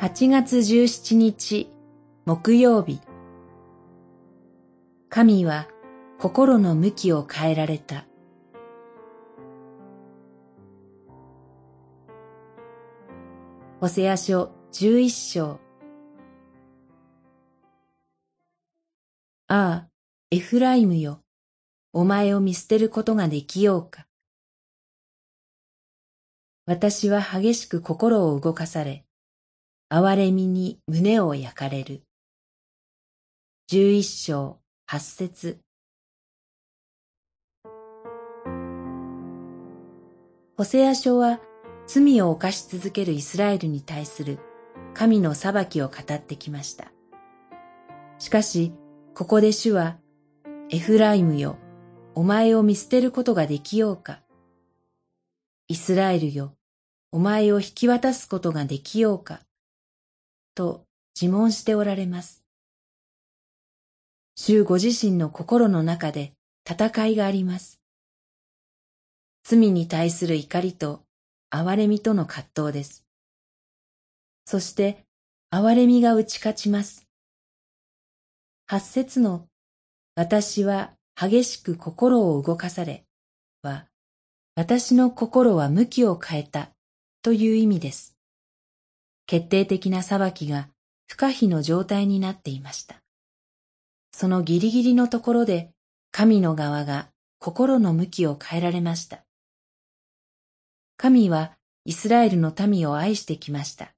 8月17日木曜日。神は心の向きを変えられた。ホセア書11章。ああ、エフライムよ、お前を見捨てることができようか。私は激しく心を動かされ、哀れみに胸を焼かれる。十一章八節ホセア書は罪を犯し続けるイスラエルに対する神の裁きを語ってきました。しかし、ここで主は、エフライムよ、お前を見捨てることができようか。イスラエルよ、お前を引き渡すことができようか。と自問しておられます。主ご自身の心の中で戦いがあります。罪に対する怒りと憐れみとの葛藤です。そして憐れみが打ち勝ちます。八節の私は激しく心を動かされは私の心は向きを変えたという意味です。決定的な裁きが不可避の状態になっていました。そのギリギリのところで神の側が心の向きを変えられました。神はイスラエルの民を愛してきました。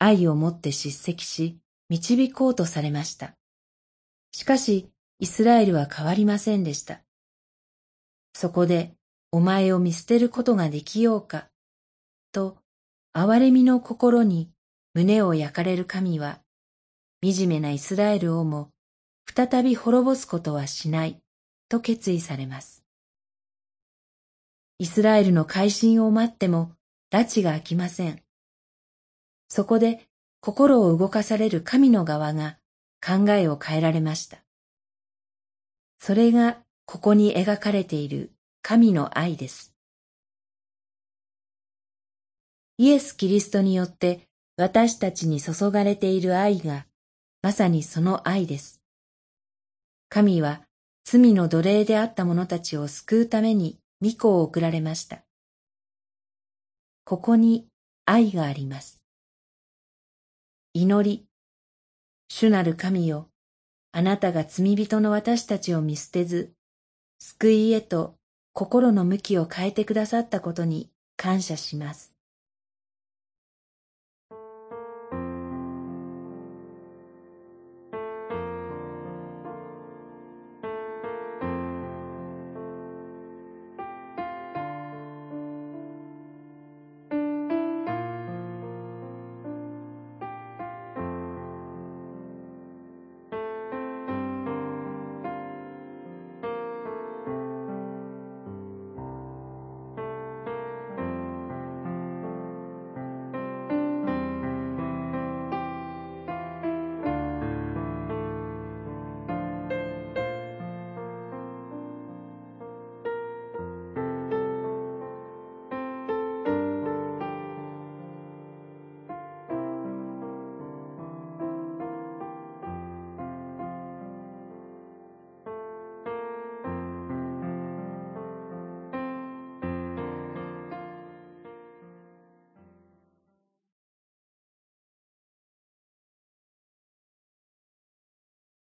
愛をもって叱責し、導こうとされました。しかし、イスラエルは変わりませんでした。そこで、お前を見捨てることができようか、と憐れみの心に胸を焼かれる神は、惨めなイスラエルをも再び滅ぼすことはしないと決意されます。イスラエルの改心を待っても拉致が開きません。そこで心を動かされる神の側が考えを変えられました。それがここに描かれている神の愛です。イエス・キリストによって私たちに注がれている愛がまさにその愛です。神は罪の奴隷であった者たちを救うために御子を送られました。ここに愛があります。祈り、主なる神よ、あなたが罪人の私たちを見捨てず、救いへと心の向きを変えてくださったことに感謝します。